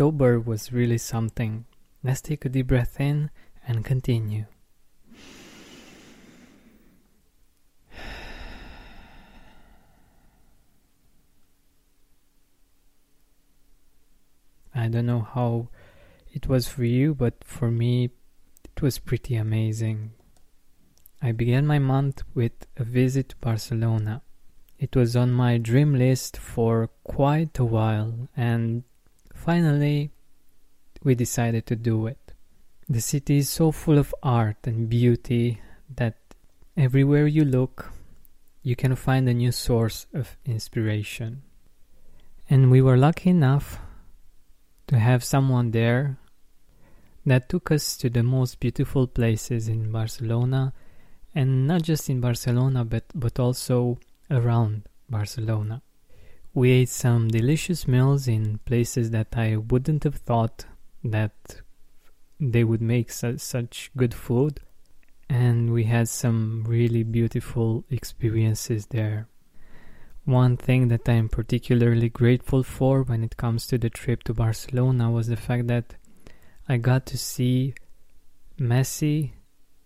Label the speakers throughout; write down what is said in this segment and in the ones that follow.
Speaker 1: October was really something. Let's take a deep breath in and continue. I don't know how it was for you, but for me, it was pretty amazing. I began my month with a visit to Barcelona. It was on my dream list for quite a while, and finally, we decided to do it. The city is so full of art and beauty that everywhere you look, you can find a new source of inspiration. And we were lucky enough to have someone there that took us to the most beautiful places in Barcelona and not just in Barcelona but but also around Barcelona. We ate some delicious meals in places that I wouldn't have thought that they would make su- such good food and we had some really beautiful experiences there. One thing that I'm particularly grateful for when it comes to the trip to Barcelona was the fact that I got to see Messi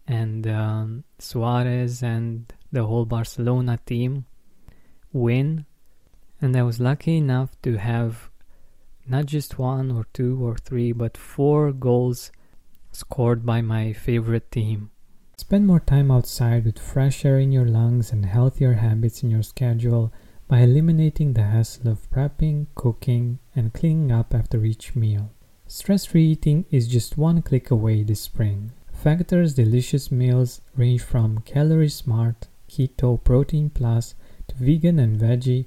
Speaker 1: and um, Suarez and the whole Barcelona team win. And I was lucky enough to have not just one or two or three, but four goals scored by my favorite team. Spend more time outside with fresh air in your lungs and healthier habits in your schedule by eliminating the hassle of prepping, cooking, and cleaning up after each meal. Stress free eating is just one click away this spring. Factor's delicious meals range from calorie smart, keto, protein plus to vegan and veggie,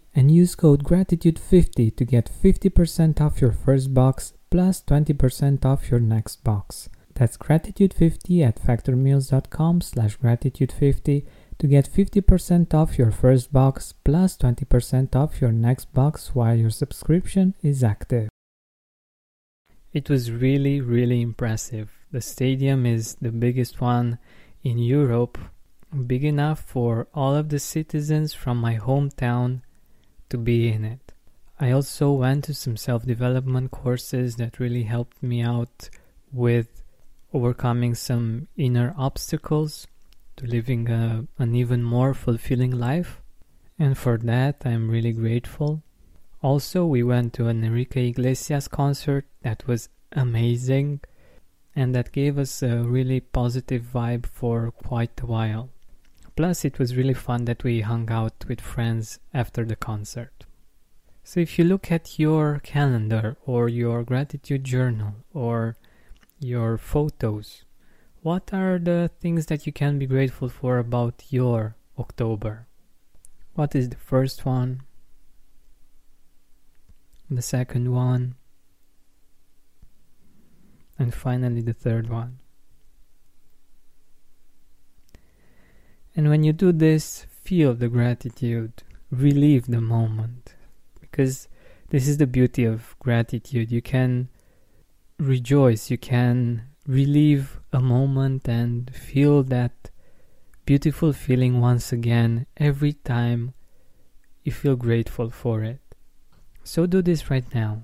Speaker 1: and use code gratitude50 to get 50% off your first box plus 20% off your next box. That's gratitude50 at factormeals.com slash gratitude50 to get 50% off your first box plus 20% off your next box while your subscription is active. It was really, really impressive. The stadium is the biggest one in Europe, big enough for all of the citizens from my hometown to be in it. I also went to some self development courses that really helped me out with overcoming some inner obstacles to living a, an even more fulfilling life. And for that, I'm really grateful. Also, we went to an Enrique Iglesias concert that was amazing and that gave us a really positive vibe for quite a while. Plus, it was really fun that we hung out with friends after the concert. So, if you look at your calendar or your gratitude journal or your photos, what are the things that you can be grateful for about your October? What is the first one? The second one? And finally, the third one. And when you do this, feel the gratitude, relieve the moment. Because this is the beauty of gratitude. You can rejoice, you can relieve a moment and feel that beautiful feeling once again every time you feel grateful for it. So do this right now.